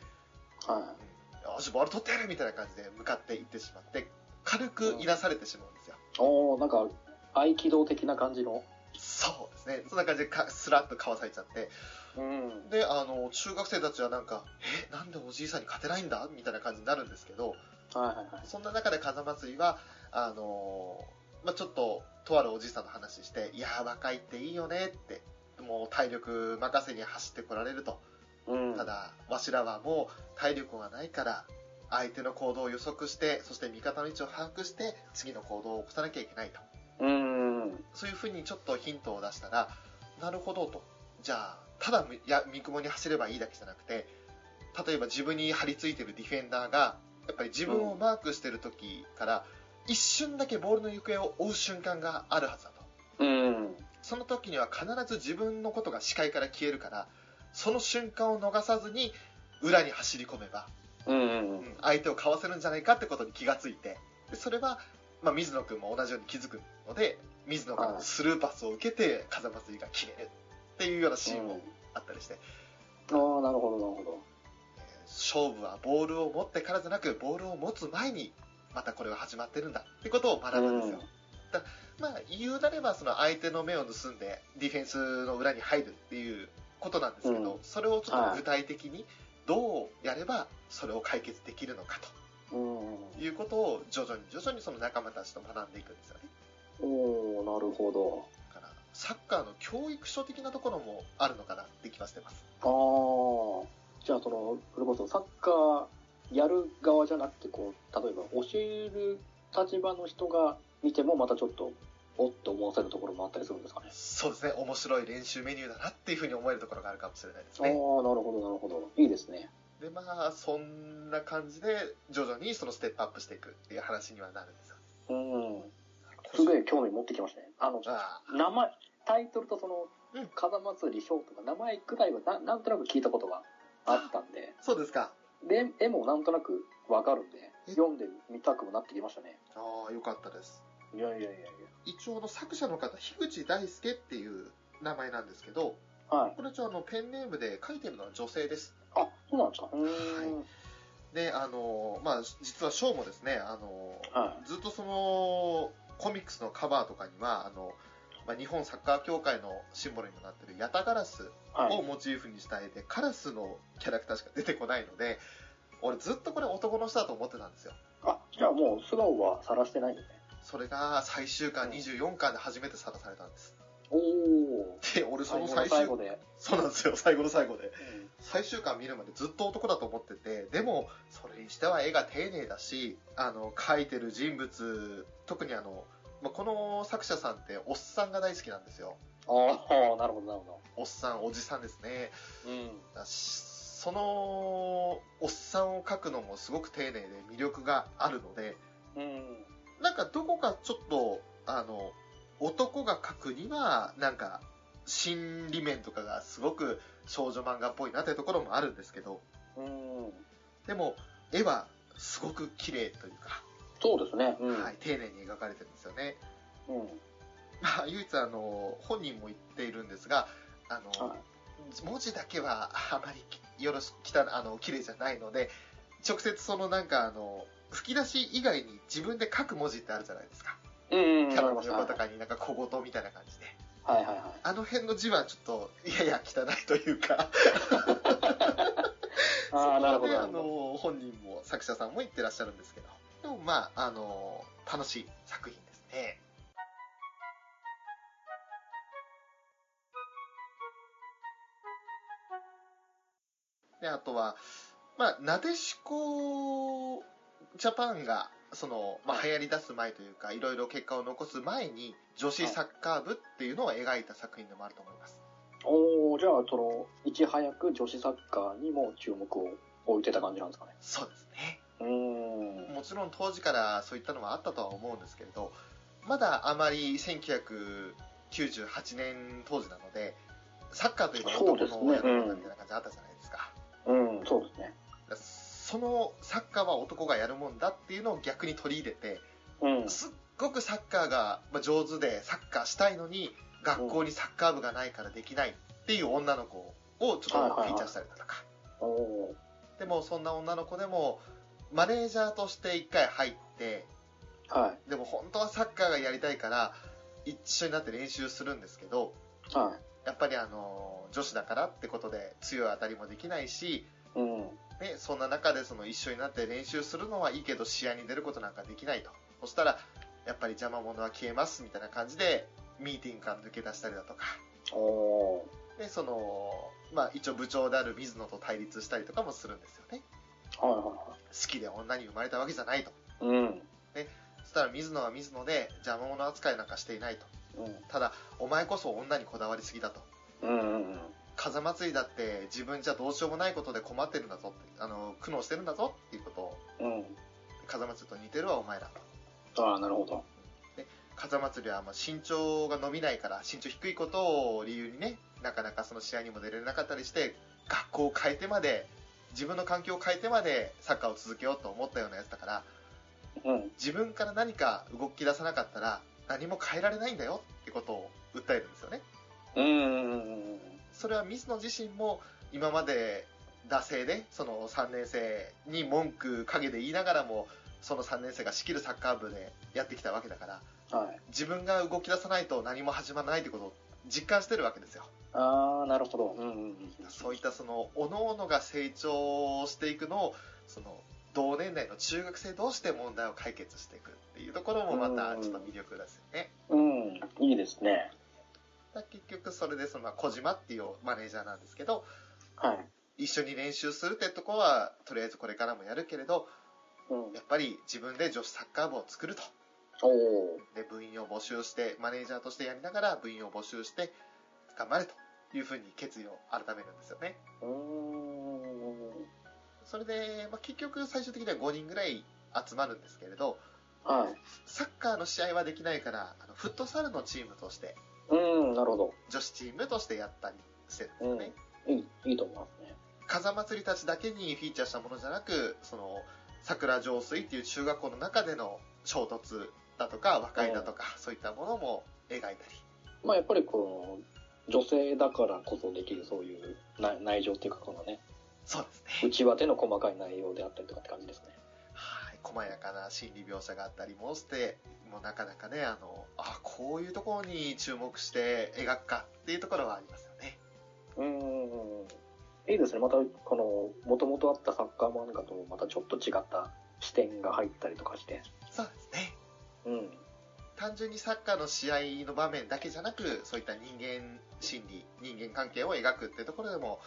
はうんよし、ボール取ってやるみたいな感じで向かっていってしまって、軽くいなされてしまうんですよ。い。おー、なんか、合気道的な感じの。そうですね。そんな感じでかスラッとかわされちゃって。うん。で、あの、中学生たちはなんか、え、なんでおじいさんに勝てないんだ？みたいな感じになるんですけど、はいはいはい。そんな中で風祭りは、あのーまあ、ちょっと、とあるおじいさんの話して、いやー、若いっていいよねって、もう体力任せに走ってこられると。うん。ただ、わしらはもう体力がないから、相手の行動を予測して、そして味方の位置を把握して、次の行動を起こさなきゃいけないと。うん。そういうふうにちょっとヒントを出したら、なるほどと。じゃあ、ただみや三雲に走ればいいだけじゃなくて、例えば自分に張り付いてるディフェンダーが、やっぱり自分をマークしてる時から、一瞬だけボールの行方を追う瞬間があるはずだと。うん。その時には必ず自分のことが視界から消えるから、その瞬間を逃さずに裏に走り込めば、うん。う。うんん相手をかわせるんじゃないかってことに気がついて、でそれは、まあ、水野君も同じように気づくので、水野からのスルーパスを受けて、風祭りが決めるっていうようなシーンもあったりして、ああ、なるほど、なるほど。えー勝負はボールを持ってからじゃなく、ボールを持つ前に、またこれは始まってるんだってことを学ぶんですよ。だまあ、言うなれば、その相手の目を盗んで、ディフェンスの裏に入るっていうことなんですけど、うんそれをちょっと具体的に、どうやればそれを解決できるのかうん。ということを、徐々に徐々にその仲間たちと学んでいくんですよね。おー、なるほど。だから、サッカーの教育書的なところもあるのかなって気はしてます。ああ。じゃあ、その、それこそサッカーやる側じゃなくて、こう、例えば教える立場の人が見てもまたちょっと、おっと思わせるところもあったりするんですかね？そうですね、面白い練習メニューだなっていうふうに思えるところがあるかもしれないですああ、ね。なるほど、なるほど。いいですね。で、まあ、そんな感じで、徐々にそのステップアップしていくっていう話にはなるんですよ。うん。すげえ興味持ってきましたね。あの、あ名前、タイトルとそのうん、風祭りショーとか名前くらいはななんとなく聞いたことがあったんで、そうですか。で、絵もなんとなくわかるんで、え？読んでみたくもなってきましたね。ああ、よかったです。いやいやいやい一応あの作者の方、樋口大輔っていう名前なんですけど、や。はい。これ一応あのペンネームで書いてるのは女性です。あ、そうなんですか？うーん。で、あの、まあ、実はショーもですね、あの、はずっとその、コミックスのカバーとかには、あの、まあ、日本サッカー協会のシンボルにもなってるヤタガラスい。はい。をモチーフにした絵で、カラスのキャラクターしか出てこないので、俺ずっとこれ男の人だと思ってたんですよ。あ、じゃあもう素顔は晒してないんですね。それが最終巻24巻で初めてさらされたんです。おー。で、俺その最後の最終最後で。そうなんですよ、最後の最後で。うん最終巻見るまでずっと男だと思ってて、でも、それにしては絵が丁寧だし、あの、描いてる人物、特にあの、まあ、この作者さんっておっさんが大好きなんですよ。ああ、なるほど、なるほおっさん、おじさんですね。ど。うん。その、おっさんを描くのもすごく丁寧で魅力があるので、うん。なんかどこかちょっと、あの、男が描くには、なんか、心理面とかがすごく少女漫画っぽいなというところもあるんですけど、うん。でも、絵はすごく綺麗というか、そうですね。うん。はい、丁寧に描かれてるんですよね。うん。まあ、唯一あの、本人も言っているんですが、あの、はい。文字だけはあまりよろしきたあの綺麗じゃないので、直接そのなんかあの、吹き出し以外に自分で書く文字ってあるじゃないですか。うん。キャラの横とかになんか小言みたいな感じで。はいはいはい。あの辺の字はちょっと、いやいや、汚いというか、ああ、なるほど。そこはねあの、本人も作者さんも言ってらっしゃるんですけど、でもまあ、あの、楽しい作品ですね。で、あとは、まあ、なでしこジャパンが、その、まあ、流行り出す前というか、いろいろ結果を残す前に、女子サッカー部っていうのを描いた作品でもあると思います。おー、じゃあ、その、いち早く女子サッカーにも注目を置いてた感じなんですかね。そうですね。もちろん当時からそういったのはあったとは思うんですけれど、まだあまり1998年当時なので、サッカーといえば男のそうですねやることみたいな感じあったじゃないですか。うん、そうですね。そのサッカーは男がやるもんだっていうのを逆に取り入れて、うん。すっごくサッカーがまあ上手でサッカーしたいのに、学校にサッカー部がないからできないっていう女の子をちょっとフィーチャーしたりだとか。おー。でもそんな女の子でも、マネージャーとして一回入って、はい。でも本当はサッカーがやりたいから、一緒になって練習するんですけど、はやっぱりあの、女子だからってことで強い当たりもできないし、い。うん。ね、そんな中でその一緒になって練習するのはいいけど試合に出ることなんかできないと。そしたら、やっぱり邪魔者は消えますみたいな感じで、ミーティングから抜け出したりだとか。で、その、まあ一応部長である水野と対立したりとかもするんですよね。はいはいは好きで女に生まれたわけじゃないと。い。うん。そしたら水野は水野で邪魔者扱いなんかしていないと。うん。ただ、お前こそ女にこだわりすぎだと。うんうんうん。風祭りだって自分じゃどうしようもないことで困ってるんだぞって、あの、苦悩してるんだぞっていうことを、うん。風祭りと似てるわお前らと。ああ、なるほど。風祭りはまあ身長が伸びないから、身長低いことを理由にね、なかなかその試合にも出れなかったりして、学校を変えてまで、自分の環境を変えてまでサッカーを続けようと思ったようなやつだから、うん。自分から何か動き出さなかったら何も変えられないんだよってことを訴えるんですよね。うんそれは水野自身も今まで惰性でその3年生に文句陰で言いながらもその3年生が仕切るサッカー部でやってきたわけだからうん。はい。自分が動き出さないと何も始まらないってことを実感してるわけですよああ、なるほど。うんうんうん。そういったその各々が成長していくのをその同年代の中学生同士で問題を解決していくっていうところもまたちょっと魅力ですよねうん。いいですね。だ結局それでそのまあ小島っていうマネージャーなんですけどはい。一緒に練習するってとこはとりあえずこれからもやるけれどうん。やっぱり自分で女子サッカー部を作るとおお。で部員を募集してマネージャーとしてやりながら部員を募集して頑張れというふうに決意を改めるんですよね。それで、まあ、結局最終的には5人ぐらい集まるんですけれどはい。サッカーの試合はできないからあのフットサルのチームとしてうん、なるほど。女子チームとしてやったりしてるんですよね。いい、いいと思いますね。風祭りたちだけにフィーチャーしたものじゃなく、その、桜上水っていう中学校の中での衝突だとか、和解だとか、そういったものも描いたり。まあやっぱりこの、女性だからこそできるそういう内内情っていうか、このね、そうですね。内輪での細かい内容であったりとかって感じですね。はい。細やかな心理描写があったりもして、もうなかなかね、あの、あ、こういうところに注目して描くかっていうところはありますよね。うーん。いいですね。また、この、もともとあったサッカー漫画とまたちょっと違った視点が入ったりとかして。そうですね。うん。単純にサッカーの試合の場面だけじゃなく、そういった人間心理、人間関係を描くっていうところでも、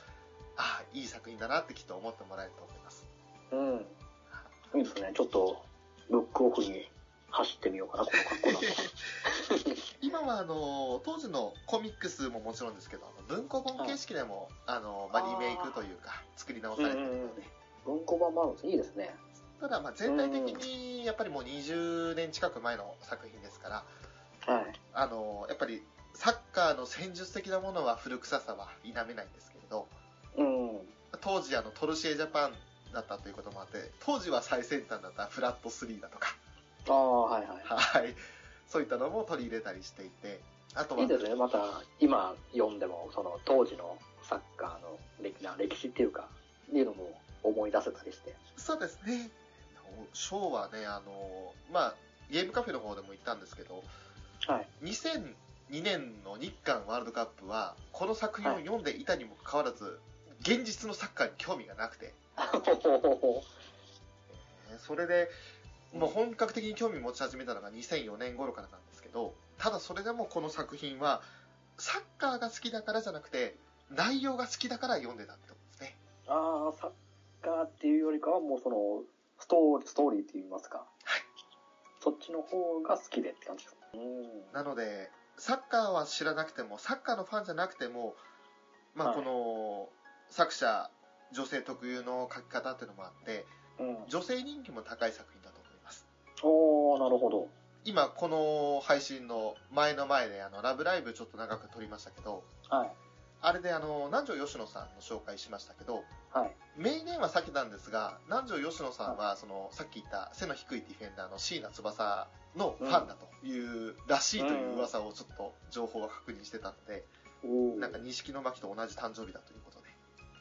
ああ、いい作品だなってきっと思ってもらえると思います。うん。いいですね。ちょっと、ブックオフに走ってみようかな、この格好だと。今はあの当時のコミックスももちろんですけど文庫本形式でも、あのまあ、リメイクというか作り直されてるので、文庫版もあるんですいいですね。ただまあ全体的にやっぱりもう20年近く前の作品ですからはい。あのやっぱりサッカーの戦術的なものは古臭さは否めないんですけれどうん。当時あのトルシエジャパンだったということもあって当時は最先端だったフラット3だとか、ああ、はいはい。はい、そういったのも取り入れたりしていてあとはいいですね。また、今読んでも、その当時のサッカーの歴な歴史っていうか、いうのも思い出せたりして。そうですね。ショーはね、あの、まあ、ゲームカフェの方でも言ったんですけど、はい。2002年の日韓ワールドカップは、この作品を読んでいたにもかかわらず、現実のサッカーに興味がなくて、えーそれで、もう本格的に興味持ち始めたのが2004年頃からなんですけど、ただそれでもこの作品は、サッカーが好きだからじゃなくて、内容が好きだから読んでたってことですね。ああ、サッカーっていうよりかは、もうその、ストーリー、ストーリーって言いますか。そっちの方が好きでって感じです。うん。なので、サッカーは知らなくても、サッカーのファンじゃなくても、まあ、はいこの作者、女性特有の書き方っていうのもあって、うん。女性人気も高い作品だと思います。おー、なるほど。今、この配信の前の前で、あの、ラブライブちょっと長く撮りましたけど、はい。あれであの、南條吉野さんの紹介しましたけど、はい。名言は避けたんですが、南條吉野さんは、その、さっき言った背の低いディフェンダーの椎名翼のファンだという、らしいという噂をちょっと情報が確認してたので、おーなんか錦野巻と同じ誕生日だということで。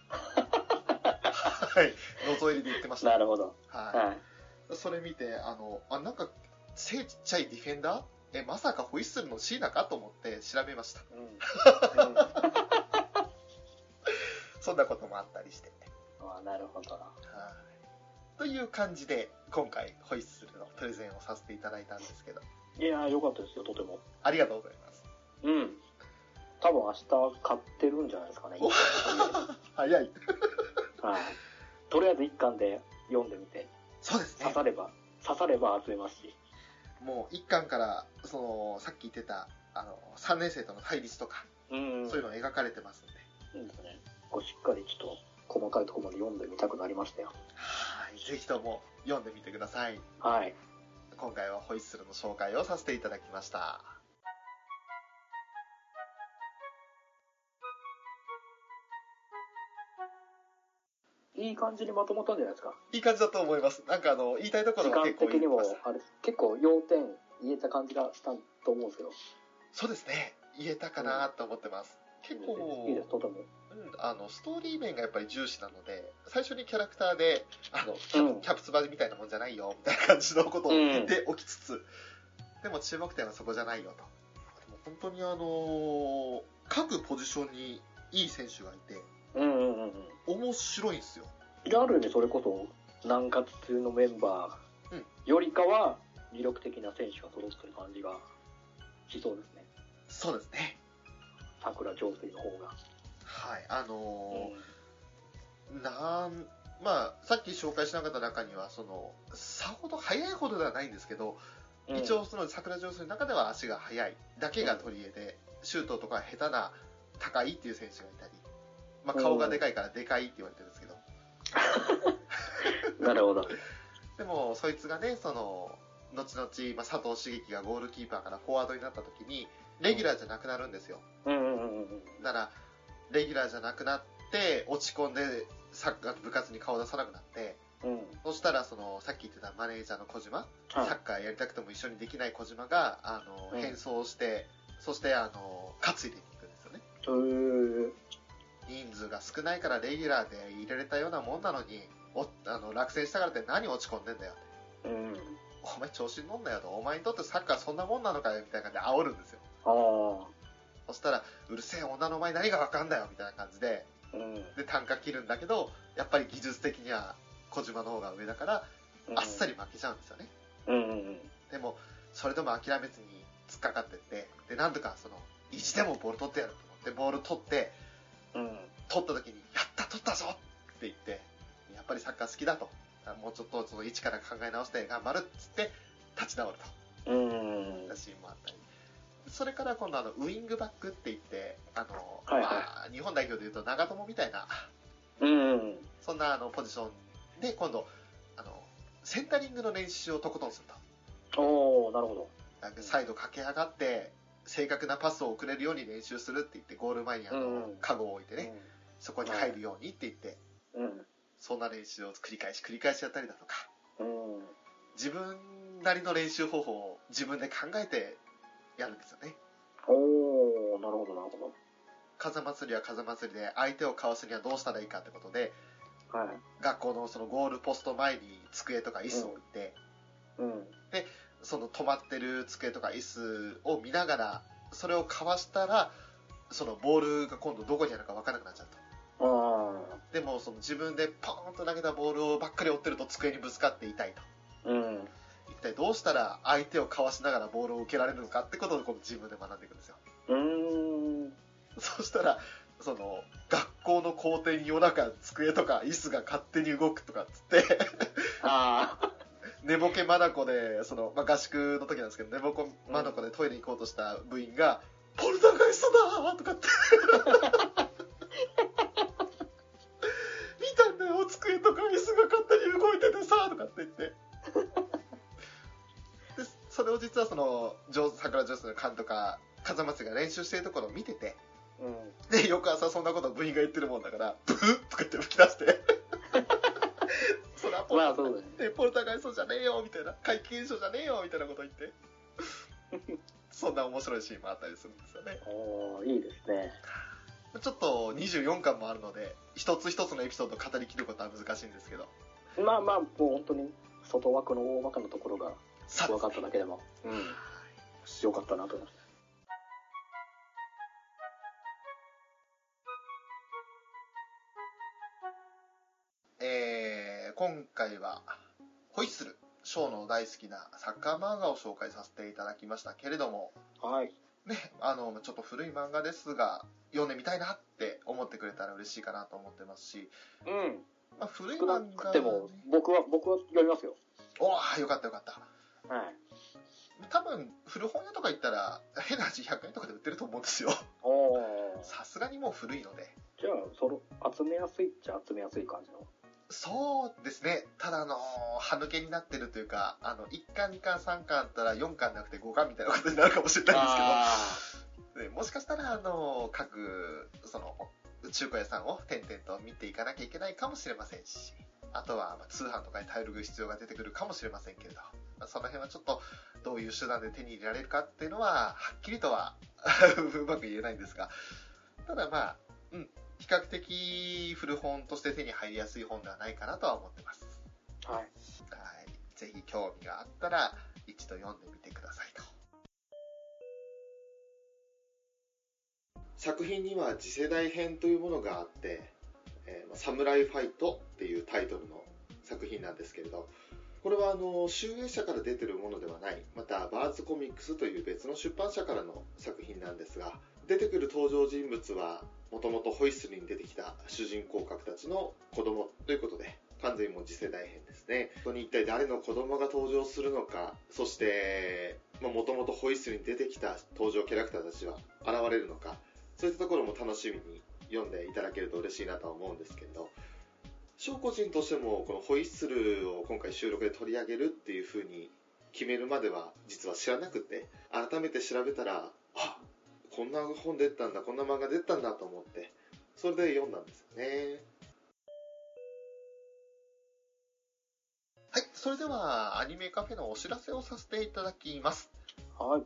はい。覗入りで言ってました。なるほど。ははい。い。それ見て、あの、あ、なんか、背ちっちゃいディフェンダー？え、まさかホイッスルの椎名か？と思って調べました。うん。うん、そんなこともあったりして。あーなるほど。はい。という感じで、今回、ホイッスルのプレゼンをさせていただいたんですけど、いやー、よかったですよ、とても。ありがとうございます。うん。多分明日買ってるんじゃないですかね。お早い。はい。とりあえず一巻で読んでみて、そうですね刺。されば、刺されば集めますし。もう一巻から、その、さっき言ってた、あの、3年生との対立とか、うんそういうの描かれてますんで、いいですね。こうしっかりちょっと細かいところまで読んでみたくなりましたよ。はい。ぜひとも読んでみてください。はい。今回はホイッスルの紹介をさせていただきました。いい感じにまとまったんじゃないですか？いい感じだと思います。なんかあの、言いたいところ時間は結構的にもあれ、結構要点言えた感じがしたと思うんですけど。そうですね。言えたかなと思ってます。結構、いいです、とても。うん、あの、ストーリー面がやっぱり重視なので、最初にキャラクターで、あの、キャ,、うんキャプツバみたいなもんじゃないよ、みたいな感じのことを言っておきつつ、でも注目点はそこじゃないよと。本当にあのー各ポジションにいい選手がいて、うんうんうんうん。面白いんですよ。である意味それこそ、南葛中のメンバうんーよりかは、魅力的な選手が揃ってる感じがしそうですね。そうですね。桜上水の方が。はい。あのーなん、まあ、さっき紹介しなかった中には、その、さほど速いほどではないんですけど、うん一応その桜上水の中では足が速いだけが取り柄で、シュートとか下手な高いっていう選手がいたり、まあ、顔がでかいからでかいって言われてるんですけど、なるほど。でもそいつがね、その、後々、まあ、佐藤茂樹がゴールキーパーからフォワードになった時に、レギュラーじゃなくなるんですよ。うんうんうんうん。だから、レギュラーじゃなくなって、落ち込んで、サッカー部活に顔出さなくなって、うん。そしたら、その、さっき言ってたマネージャーの小島、はいサッカーやりたくても一緒にできない小島が、あの、うん変装して、そして、あの、担いでいくんですよね。人数が少ないからレギュラーで入れれたようなもんなのに、おあの落選したからって何落ち込んでんだよ。うん。お前調子に乗んなよと。お前にとってサッカーそんなもんなのかよみたいな感じで煽るんですよ。あそしたら、うるせえ女のお前何がわかんだよみたいな感じで、あ。うん。で、単価切るんだけど、やっぱり技術的には小島の方が上だから、あっさり負けちゃうんですよね。うんうんうん。でも、それでも諦めずに突っかかってって、で、なんとかその、意地でもボール取ってやると思って、ボール取って、うん。取った時に、やった取ったぞって言って、やっぱりサッカー好きだと。もうちょっとその一から考え直して頑張るっつって、立ち直ると。うん。シーンもあったり。それから今度あの、ウイングバックって言って、あの、はいはいまあ、日本代表でいうと長友みたいな、うん。そんなあの、ポジションで今度、あの、センタリングの練習をとことんすると。おー、なるほど。なんかサイド駆け上がって、正確なパスを送れるように練習するって言って、ゴール前にあの、うんカゴを置いてね、そこに入るようにって言って、うん。そんな練習を繰り返し繰り返しやったりだとか、うん。自分なりの練習方法を自分で考えてやるんですよね。おー、なるほど、なるほ風祭りは風祭りで相手をかわすにはどうしたらいいかってことで、ど。はい。学校のそのゴールポスト前に机とか椅子を置いて、うん。その止まってる机とか椅子を見ながら、それをかわしたら、そのボールが今度どこにあるか分からなくなっちゃうと。あでもその自分でポーンと投げたボールをばっかり追ってると机にぶつかって痛いと。体どうしたら相手をかわしながらボールを受けられるのかってことをこの自分で学んでいくんですよ。うーん。そしたら、その、学校の校庭に夜中机とか椅子が勝手に動くとかっつって、あ寝ぼけまなこで、その、まあ、合宿の時なんですけど、寝ぼけまなこでトイレに行こうとした部員が、ポルターガイストだーとかって。見たんだよ、机とか椅子が勝手に動いててさとかって言って。で、それを実はその、桜上手の監督が、風松が練習してるところを見てて、ー。うん。で、翌朝そんなことを部員が言ってるもんだから、ブーとか言って吹き出して。それはポルまあ、そうだね。でポルターガイストじゃねえよみたいな怪奇現象じゃねえよみたいなこと言ってそんな面白いシーンもあったりするんですよねおー、いいですね。ちょっと24巻もあるので一つ一つのエピソードを語りきることは難しいんですけどまあまあ、もう本当に、外枠の大まかなところがさ分かっただけでも、うん。よかったなと思います。えー、今回はホイッスルショーの大好きなサッカー漫画を紹介させていただきましたけれどもはい。ね、あの、ちょっと古い漫画ですが、読んでみたいなって思ってくれたら嬉しいかなと思ってますし、うん。まあ、古い漫画くても、僕は、僕は読みますよ。おー、よかったよかった。はい。多分、古本屋とか行ったら、変な話100円とかで売ってると思うんですよ。さすがにもう古いので。じゃあ、その、集めやすいっちゃ集めやすい感じの？そうですね。ただ、あのー、歯抜けになってるというか、あの、1巻、2巻、3巻あったら4巻なくて5巻みたいなことになるかもしれないんですけど、ね、もしかしたら、あのー、各、その、中古屋さんを点々と見ていかなきゃいけないかもしれませんし、あとは、まあ通販とかに頼る必要が出てくるかもしれませんけれど、まあその辺はちょっと、どういう手段で手に入れられるかっていうのは、はっきりとは うまく言えないんですが、ただまあ、うん、比較的古本として手に入りやすい本ではないかなとは思ってます。はい。はい。ぜひ興味があったら、一度読んでみてくださいと。作品には次世代編というものがあって、えーまあサムライファイトっていうタイトルの作品なんですけれど、これはあの、集英社から出てるものではない、またバーズコミックスという別の出版社からの作品なんですが、出てくる登場人物は、もともとホイッスルに出てきた主人公格たちの子供ということで、完全にもう次世代編ですね。本当に一体誰の子供が登場するのか、そして、もともとホイッスルに出てきた登場キャラクターたちは現れるのか、そういったところも楽しみに読んでいただけると嬉しいなとは思うんですけど、翔個人としてもこのホイッスルを今回収録で取り上げるっていう風に決めるまでは実は知らなくて、改めて調べたら、あ、こんな本出たんだ、こんな漫画出たんだと思って、それで読んだんですよね。はい、それではアニメカフェのお知らせをさせていただきます。はい。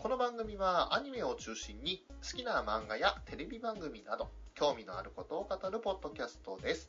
この番組はアニメを中心に好きな漫画やテレビ番組など興味のあることを語るポッドキャストです。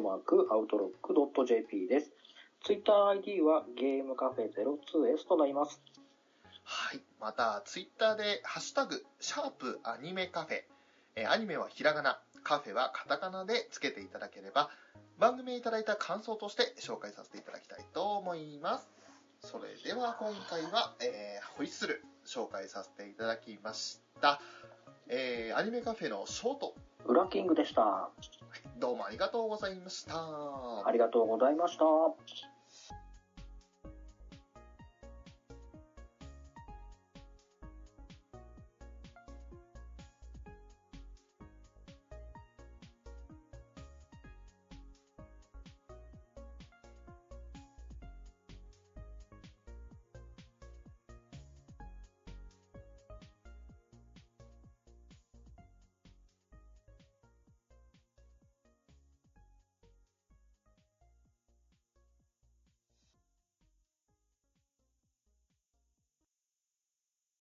マークアウトロック .jp です。ツイッター ID はゲームカフェ 02S となります。はい。また、ツイッターで、ハッシュタグ、シャープアニメカフェ、えアニメはひらがな、カフェはカタカナでつけていただければ、番組いただいた感想として紹介させていただきたいと思います。それでは今回は、えー、ホイッスル紹介させていただきました。えー、アニメカフェのショート。ウラキングでした。どうもありがとうございました。ありがとうございました。